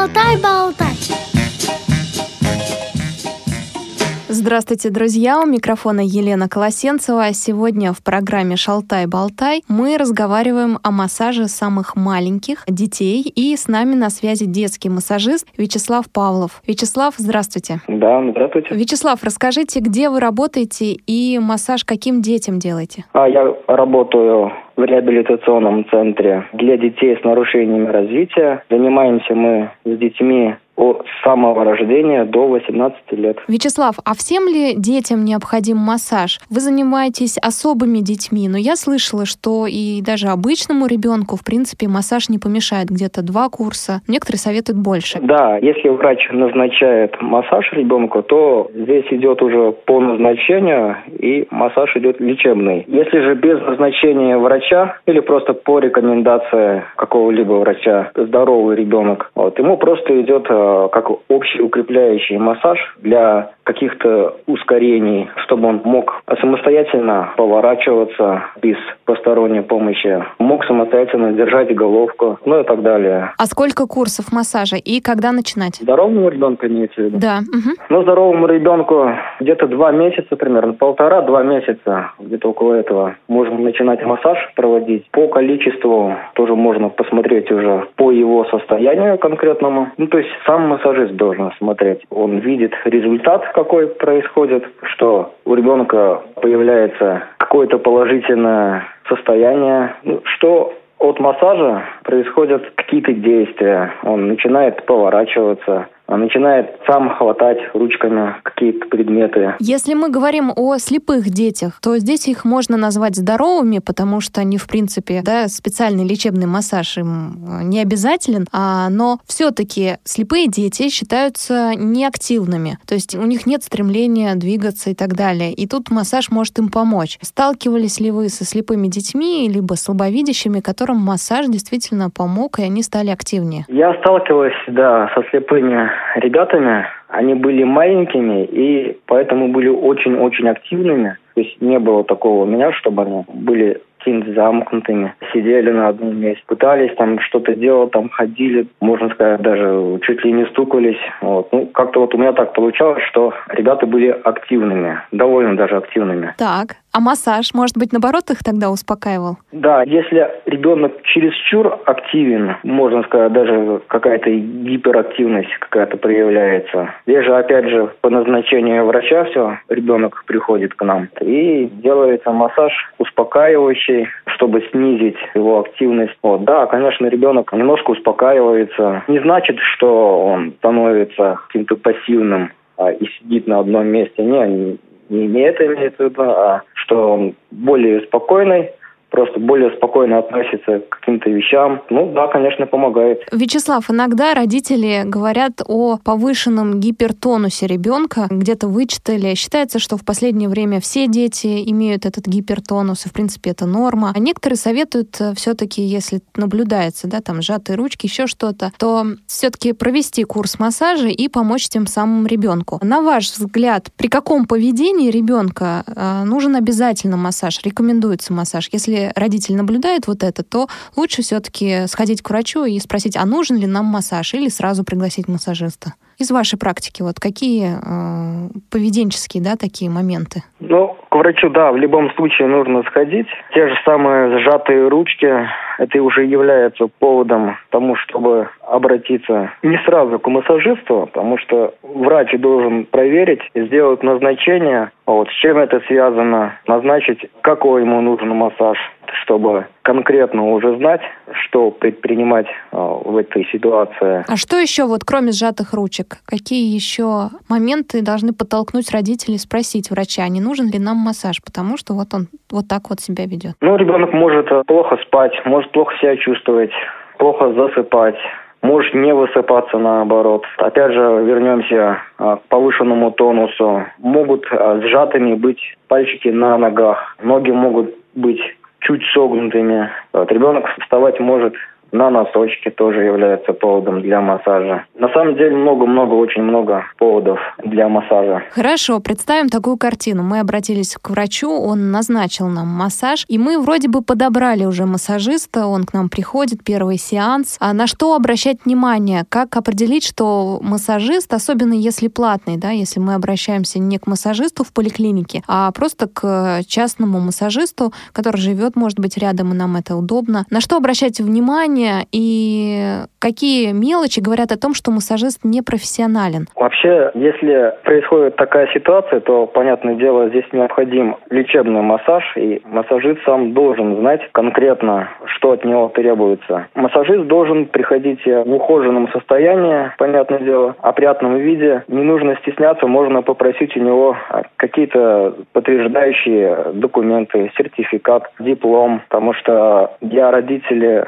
Шалтай-болтай. Здравствуйте, друзья! У микрофона Елена Колосенцева. Сегодня в программе «Шалтай-болтай» мы разговариваем о массаже самых маленьких детей. И с нами на связи детский массажист Вячеслав Павлов. Вячеслав, здравствуйте. Да, здравствуйте. Вячеслав, расскажите, где вы работаете и массаж каким детям делаете? А, я работаю в реабилитационном центре для детей с нарушениями развития. Занимаемся мы с детьми от самого рождения до 18 лет. Вячеслав, а всем ли детям необходим массаж? Вы занимаетесь особыми детьми, но я слышала, что и даже обычному ребенку, в принципе, массаж не помешает. Где-то два курса. Некоторые советуют больше. Да, если врач назначает массаж ребенку, то здесь идет уже по назначению, и массаж идет лечебный. Если же без назначения врача или просто по рекомендации какого-либо врача здоровый ребенок, вот, ему просто идет Э, как общий укрепляющий массаж для каких-то ускорений, чтобы он мог самостоятельно поворачиваться без посторонней помощи, мог самостоятельно держать головку, ну и так далее. А сколько курсов массажа и когда начинать? Здоровому ребенку имеете в виду? Да. Угу. Ну, здоровому ребенку где-то два месяца примерно, полтора-два месяца, где-то около этого, можно начинать массаж проводить. По количеству тоже можно посмотреть уже по его состоянию конкретному. Ну, то есть сам массажист должен смотреть. Он видит результат, какой происходит, что у ребенка появляется какое-то положительное состояние, ну, что от массажа происходят какие-то действия. Он начинает поворачиваться, начинает сам хватать ручками какие-то предметы. Если мы говорим о слепых детях, то здесь их можно назвать здоровыми, потому что они, в принципе, да, специальный лечебный массаж им э, не обязателен, а, но все-таки слепые дети считаются неактивными, то есть у них нет стремления двигаться и так далее. И тут массаж может им помочь. Сталкивались ли вы со слепыми детьми, либо слабовидящими, которым массаж действительно помог, и они стали активнее? Я сталкивалась, да, со слепыми ребятами. Они были маленькими и поэтому были очень-очень активными. То есть не было такого у меня, чтобы они были какими-то замкнутыми, сидели на одном месте, пытались там что-то делать, там ходили, можно сказать, даже чуть ли не стукались. Вот. Ну, как-то вот у меня так получалось, что ребята были активными, довольно даже активными. Так, а массаж, может быть, наоборот, их тогда успокаивал? Да, если ребенок чересчур активен, можно сказать, даже какая-то гиперактивность какая-то проявляется. Здесь же, опять же, по назначению врача все, ребенок приходит к нам и делается массаж успокаивающий, чтобы снизить его активность. Вот, да, конечно, ребенок немножко успокаивается. Не значит, что он становится каким-то пассивным а, и сидит на одном месте. Не, не, это имеется в виду, а что он более спокойный, просто более спокойно относится к каким-то вещам. Ну да, конечно, помогает. Вячеслав, иногда родители говорят о повышенном гипертонусе ребенка. Где-то вычитали. Считается, что в последнее время все дети имеют этот гипертонус, и в принципе это норма. А некоторые советуют э, все-таки, если наблюдается, да, там сжатые ручки, еще что-то, то все-таки провести курс массажа и помочь тем самым ребенку. На ваш взгляд, при каком поведении ребенка э, нужен обязательно массаж, рекомендуется массаж? Если родитель наблюдает вот это, то лучше все-таки сходить к врачу и спросить, а нужен ли нам массаж, или сразу пригласить массажиста. Из вашей практики, вот какие э, поведенческие, да, такие моменты? Ну, к врачу, да, в любом случае нужно сходить. Те же самые сжатые ручки, это уже является поводом тому, чтобы обратиться не сразу к массажисту, потому что врач должен проверить, сделать назначение, вот, с чем это связано, назначить, какой ему нужен массаж, чтобы конкретно уже знать, что предпринимать э, в этой ситуации. А что еще, вот кроме сжатых ручек, какие еще моменты должны подтолкнуть родителей спросить врача, не нужен ли нам массаж, потому что вот он вот так вот себя ведет? Ну, ребенок может плохо спать, может плохо себя чувствовать, плохо засыпать, может не высыпаться наоборот. Опять же, вернемся а, к повышенному тонусу. Могут сжатыми быть пальчики на ногах. Ноги могут быть чуть согнутыми. Вот, ребенок вставать может на носочки тоже является поводом для массажа. На самом деле много-много, очень много поводов для массажа. Хорошо, представим такую картину. Мы обратились к врачу, он назначил нам массаж, и мы вроде бы подобрали уже массажиста, он к нам приходит, первый сеанс. А на что обращать внимание? Как определить, что массажист, особенно если платный, да, если мы обращаемся не к массажисту в поликлинике, а просто к частному массажисту, который живет, может быть, рядом, и нам это удобно. На что обращать внимание и какие мелочи говорят о том, что массажист не профессионален? Вообще, если происходит такая ситуация, то, понятное дело, здесь необходим лечебный массаж, и массажист сам должен знать конкретно, что от него требуется. Массажист должен приходить в ухоженном состоянии, понятное дело, опрятном виде. Не нужно стесняться, можно попросить у него какие-то подтверждающие документы, сертификат, диплом, потому что для родителей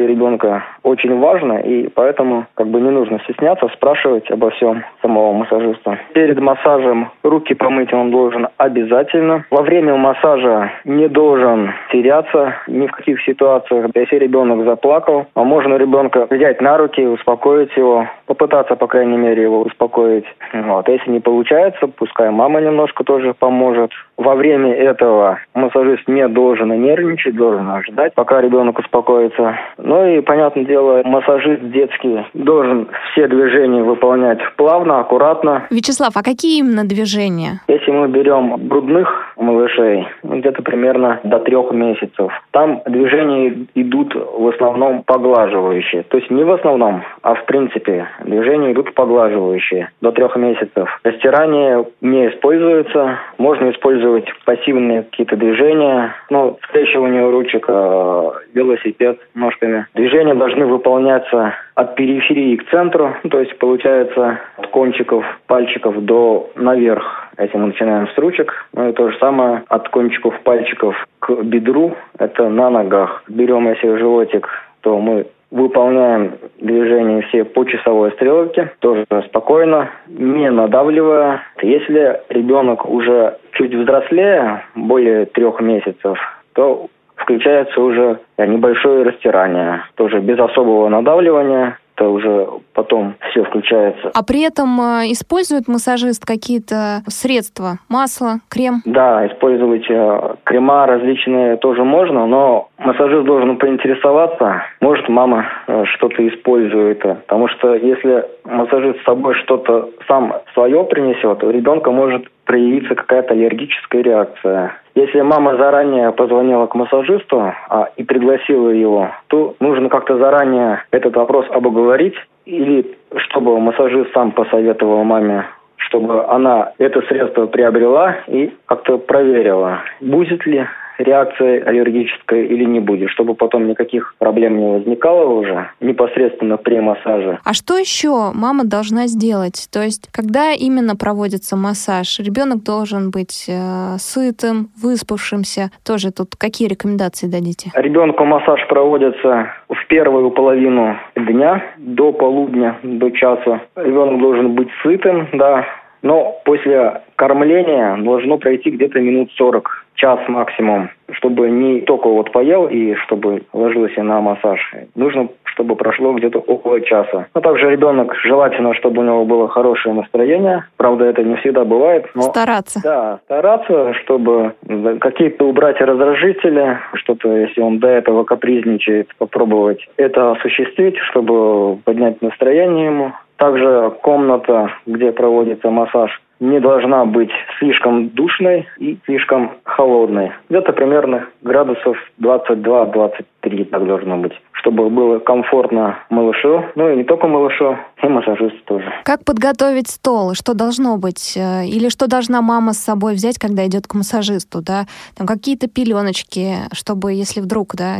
здоровье ребенка очень важно, и поэтому как бы не нужно стесняться, спрашивать обо всем самого массажиста. Перед массажем руки помыть он должен обязательно. Во время массажа не должен теряться ни в каких ситуациях. Если ребенок заплакал, а можно ребенка взять на руки, успокоить его, попытаться, по крайней мере, его успокоить. Вот. Если не получается, пускай мама немножко тоже поможет. Во время этого массажист не должен нервничать, должен ждать, пока ребенок успокоится. Ну и, понятное дело, массажист детский должен все движения выполнять плавно, аккуратно. Вячеслав, а какие именно движения? Если мы берем грудных малышей, где-то примерно до трех месяцев, там движения идут в основном поглаживающие. То есть не в основном, а в принципе движения идут поглаживающие до трех месяцев. Растирание не используется, можно использовать пассивные какие-то движения, ну, скрещивание ручек, э, велосипед ножками. Движения должны выполняться от периферии к центру, то есть получается от кончиков пальчиков до наверх. Если мы начинаем с ручек, ну и то же самое от кончиков пальчиков к бедру, это на ногах. Берем, если животик, то мы выполняем движения все по часовой стрелке, тоже спокойно, не надавливая. Если ребенок уже чуть взрослее, более трех месяцев, то включается уже небольшое растирание, тоже без особого надавливания, это уже потом все включается. А при этом э, использует массажист какие-то средства? Масло, крем? Да, использовать э, крема различные тоже можно, но массажист должен поинтересоваться, может мама э, что-то использует. Потому что если массажист с собой что-то сам свое принесет, у ребенка может проявиться какая-то аллергическая реакция. Если мама заранее позвонила к массажисту а, и пригласила его, то нужно как-то заранее этот вопрос обговорить или чтобы массажист сам посоветовал маме чтобы она это средство приобрела и как-то проверила, будет ли реакция аллергическая или не будет, чтобы потом никаких проблем не возникало уже непосредственно при массаже. А что еще мама должна сделать? То есть, когда именно проводится массаж? Ребенок должен быть э, сытым, выспавшимся. Тоже тут какие рекомендации дадите? Ребенку массаж проводится в первую половину дня до полудня, до часа. Ребенок должен быть сытым, да, но после кормления должно пройти где-то минут 40 час максимум, чтобы не только вот поел и чтобы ложился на массаж. Нужно, чтобы прошло где-то около часа. А также ребенок желательно, чтобы у него было хорошее настроение. Правда, это не всегда бывает. Но, стараться. Да, стараться, чтобы какие-то убрать раздражители, что-то, если он до этого капризничает, попробовать это осуществить, чтобы поднять настроение ему. Также комната, где проводится массаж, не должна быть слишком душной и слишком холодной. Где-то примерно градусов 22-23 так должно быть, чтобы было комфортно малышу, ну и не только малышу, и массажисту тоже. Как подготовить стол? Что должно быть? Э, или что должна мама с собой взять, когда идет к массажисту? Да? Там какие-то пеленочки, чтобы, если вдруг да,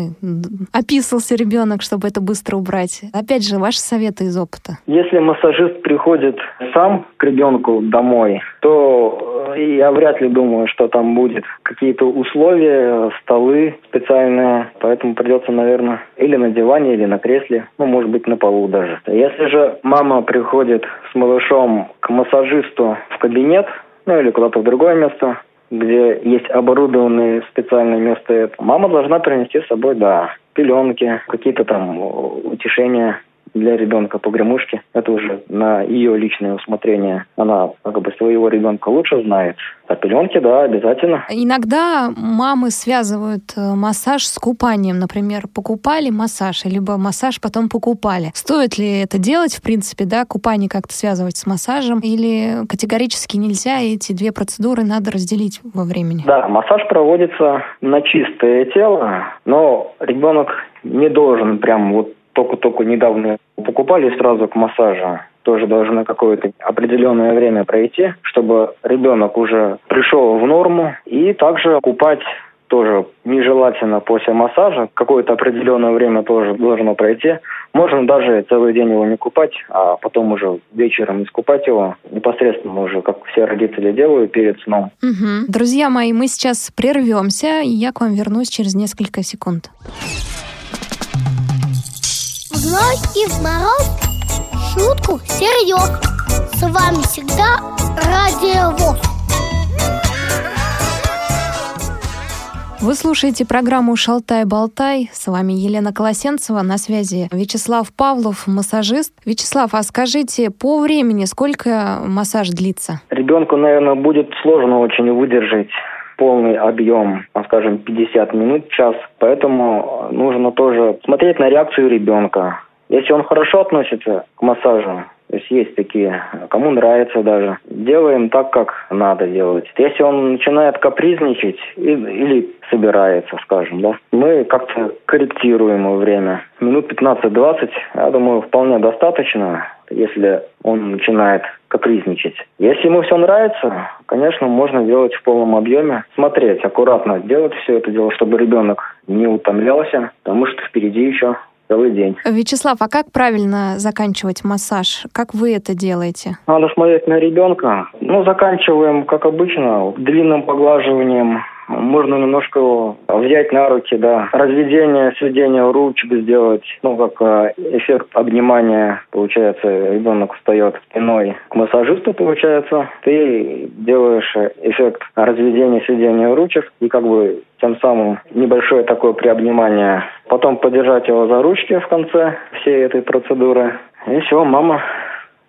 описался ребенок, чтобы это быстро убрать. Опять же, ваши советы из опыта. Если массажист приходит сам к ребенку домой, то э, я вряд ли думаю, что там будет какие-то условия, столы специальные, поэтому придется, наверное, или на диване, или на кресле, ну, может быть, на полу даже. Если же мама приходит с малышом к массажисту в кабинет, ну, или куда-то в другое место, где есть оборудованные специальные места, мама должна принести с собой, да, пеленки, какие-то там утешения для ребенка погремушки. Это уже на ее личное усмотрение. Она как бы своего ребенка лучше знает. А пеленки, да, обязательно. Иногда мамы связывают э, массаж с купанием. Например, покупали массаж, либо массаж потом покупали. Стоит ли это делать, в принципе, да, купание как-то связывать с массажем? Или категорически нельзя, эти две процедуры надо разделить во времени? Да, массаж проводится на чистое тело, но ребенок не должен прям вот только-только недавно покупали сразу к массажу. Тоже должно какое-то определенное время пройти, чтобы ребенок уже пришел в норму. И также купать тоже нежелательно после массажа. Какое-то определенное время тоже должно пройти. Можно даже целый день его не купать, а потом уже вечером искупать его непосредственно уже, как все родители делают перед сном. Угу. Друзья мои, мы сейчас прервемся, и я к вам вернусь через несколько секунд зной и в мороз Шутку серьез С вами всегда Радио ВОЗ Вы слушаете программу «Шалтай-болтай». С вами Елена Колосенцева. На связи Вячеслав Павлов, массажист. Вячеслав, а скажите, по времени сколько массаж длится? Ребенку, наверное, будет сложно очень выдержать полный объем, скажем, 50 минут, час. Поэтому нужно тоже смотреть на реакцию ребенка. Если он хорошо относится к массажу, то есть есть такие, кому нравится даже. Делаем так, как надо делать. Если он начинает капризничать или собирается, скажем, да, мы как-то корректируем его время. Минут 15-20, я думаю, вполне достаточно, если он начинает капризничать. Если ему все нравится, конечно, можно делать в полном объеме, смотреть, аккуратно делать все это дело, чтобы ребенок не утомлялся, потому что впереди еще целый день. Вячеслав, а как правильно заканчивать массаж? Как вы это делаете? Надо смотреть на ребенка. Ну, заканчиваем, как обычно, длинным поглаживанием можно немножко взять на руки, да, разведение, сведение ручек сделать, ну, как э, эффект обнимания, получается, ребенок встает спиной к массажисту, получается, ты делаешь эффект разведения, сведения ручек, и как бы тем самым небольшое такое приобнимание. Потом подержать его за ручки в конце всей этой процедуры. И все, мама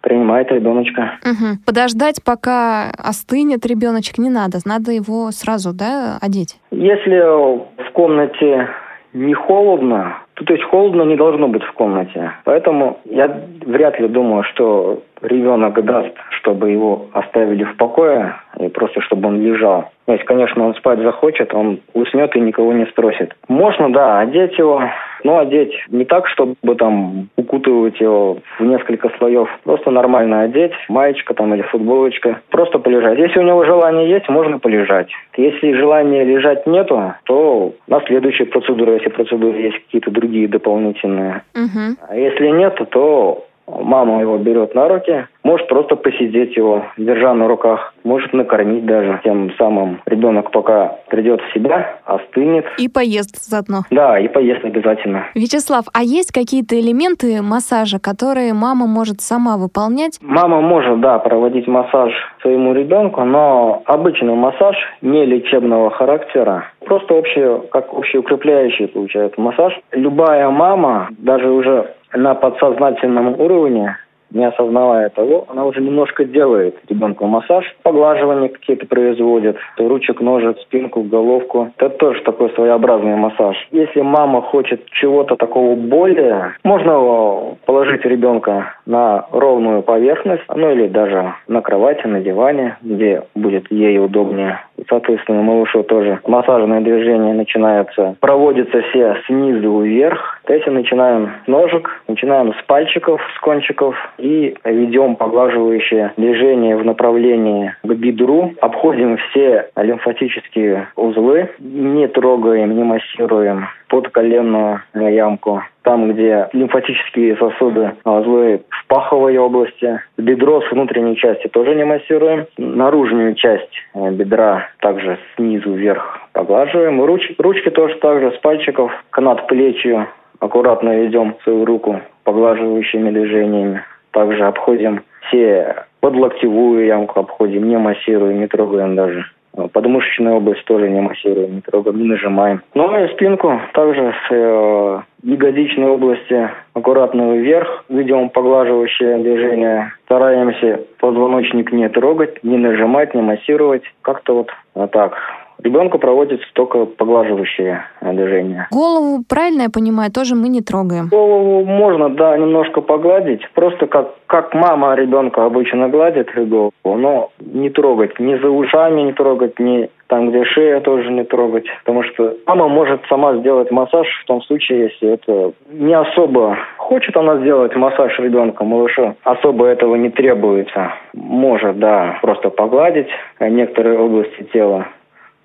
принимает ребеночка. Угу. Подождать, пока остынет ребеночек, не надо. Надо его сразу, да, одеть? Если в комнате не холодно, то, то есть холодно не должно быть в комнате. Поэтому я вряд ли думаю, что ребенок даст, чтобы его оставили в покое, и просто чтобы он лежал. Если, конечно, он спать захочет, он уснет и никого не спросит. Можно, да, одеть его, но одеть не так, чтобы там укутывать его в несколько слоев. Просто нормально одеть, маечка там или футболочка. Просто полежать. Если у него желание есть, можно полежать. Если желания лежать нету, то на следующей процедуре, если процедуры есть какие-то другие дополнительные. Угу. А если нет, то Мама его берет на руки, может просто посидеть его, держа на руках, может накормить даже. Тем самым ребенок пока придет в себя, остынет. И поест заодно. Да, и поест обязательно. Вячеслав, а есть какие-то элементы массажа, которые мама может сама выполнять? Мама может, да, проводить массаж своему ребенку, но обычный массаж не лечебного характера, просто общий, как общеукрепляющий получается массаж. Любая мама, даже уже на подсознательном уровне не осознавая того, она уже немножко делает ребенку массаж, поглаживание какие-то производит, ручек, ножек, спинку, головку. Это тоже такой своеобразный массаж. Если мама хочет чего-то такого более, можно положить ребенка на ровную поверхность, ну или даже на кровати, на диване, где будет ей удобнее. Соответственно, малышу тоже массажное движение начинается, проводятся все снизу вверх. То есть начинаем с ножек, начинаем с пальчиков, с кончиков, и ведем поглаживающее движение в направлении к бедру, обходим все лимфатические узлы, не трогаем, не массируем подколенную ямку, там, где лимфатические сосуды узлы в паховой области. Бедро с внутренней части тоже не массируем. Наружную часть э, бедра также снизу вверх поглаживаем. Руч, ручки тоже так же с пальчиков к надплечью аккуратно ведем свою руку поглаживающими движениями. Также обходим все подлоктевую ямку обходим, не массируем, не трогаем даже. Подмышечную область тоже не массируем, не трогаем, не нажимаем. Ну и спинку также с э, ягодичной области аккуратно вверх, ведем поглаживающее движение. Стараемся позвоночник не трогать, не нажимать, не массировать. Как-то вот а так Ребенку проводится только поглаживающие движения. Голову, правильно я понимаю, тоже мы не трогаем? Голову можно, да, немножко погладить. Просто как, как мама ребенка обычно гладит голову, но не трогать. Ни за ушами не трогать, ни там, где шея, тоже не трогать. Потому что мама может сама сделать массаж в том случае, если это не особо хочет она сделать массаж ребенка, малыша. Особо этого не требуется. Может, да, просто погладить некоторые области тела.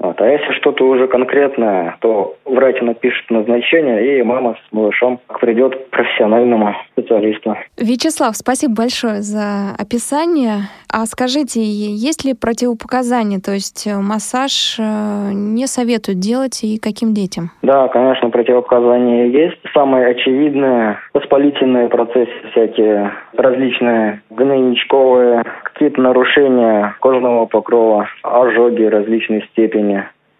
Вот. А если что-то уже конкретное, то врач напишет назначение, и мама с малышом придет к профессиональному специалисту. Вячеслав, спасибо большое за описание. А скажите, есть ли противопоказания? То есть э, массаж э, не советуют делать и каким детям? Да, конечно, противопоказания есть. Самые очевидные воспалительные процессы всякие, различные гнойничковые, какие-то нарушения кожного покрова, ожоги различной степени,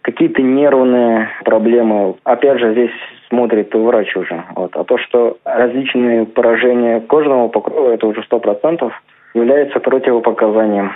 какие-то нервные проблемы. Опять же, здесь смотрит врач уже. Вот. А то, что различные поражения кожного покрова, это уже сто процентов является противопоказанием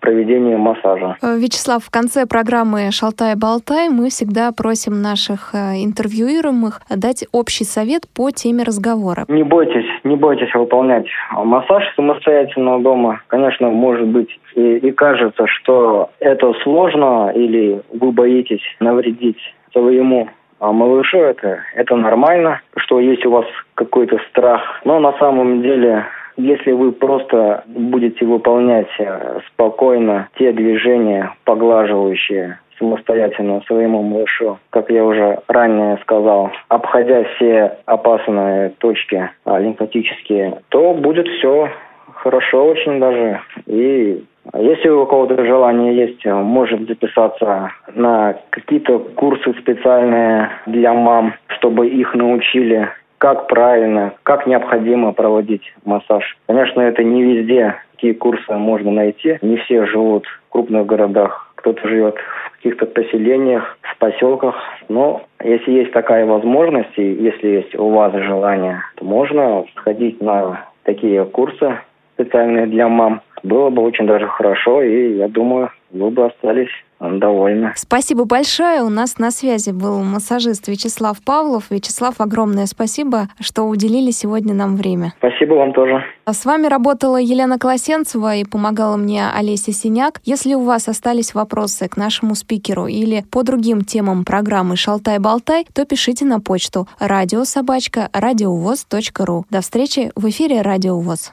проведения массажа. Э, Вячеслав, в конце программы «Шалтай-болтай» мы всегда просим наших э, интервьюируемых дать общий совет по теме разговора. Не бойтесь, не бойтесь выполнять массаж самостоятельно дома. Конечно, может быть и, и кажется, что это сложно или вы боитесь навредить своему а малышу это, это нормально, что есть у вас какой-то страх. Но на самом деле если вы просто будете выполнять э, спокойно те движения, поглаживающие самостоятельно своему малышу, как я уже ранее сказал, обходя все опасные точки а, лимфатические, то будет все хорошо очень даже. И если у кого-то желание есть, может записаться на какие-то курсы специальные для мам, чтобы их научили как правильно, как необходимо проводить массаж. Конечно, это не везде такие курсы можно найти. Не все живут в крупных городах. Кто-то живет в каких-то поселениях, в поселках. Но если есть такая возможность, и если есть у вас желание, то можно сходить на такие курсы специальные для мам. Было бы очень даже хорошо, и я думаю, вы бы остались довольны. Спасибо большое. У нас на связи был массажист Вячеслав Павлов. Вячеслав, огромное спасибо, что уделили сегодня нам время. Спасибо вам тоже. А с вами работала Елена Колосенцева и помогала мне Олеся Синяк. Если у вас остались вопросы к нашему спикеру или по другим темам программы «Шалтай-болтай», то пишите на почту радиособачка радиовоз.ру. До встречи в эфире «Радио ВОЗ».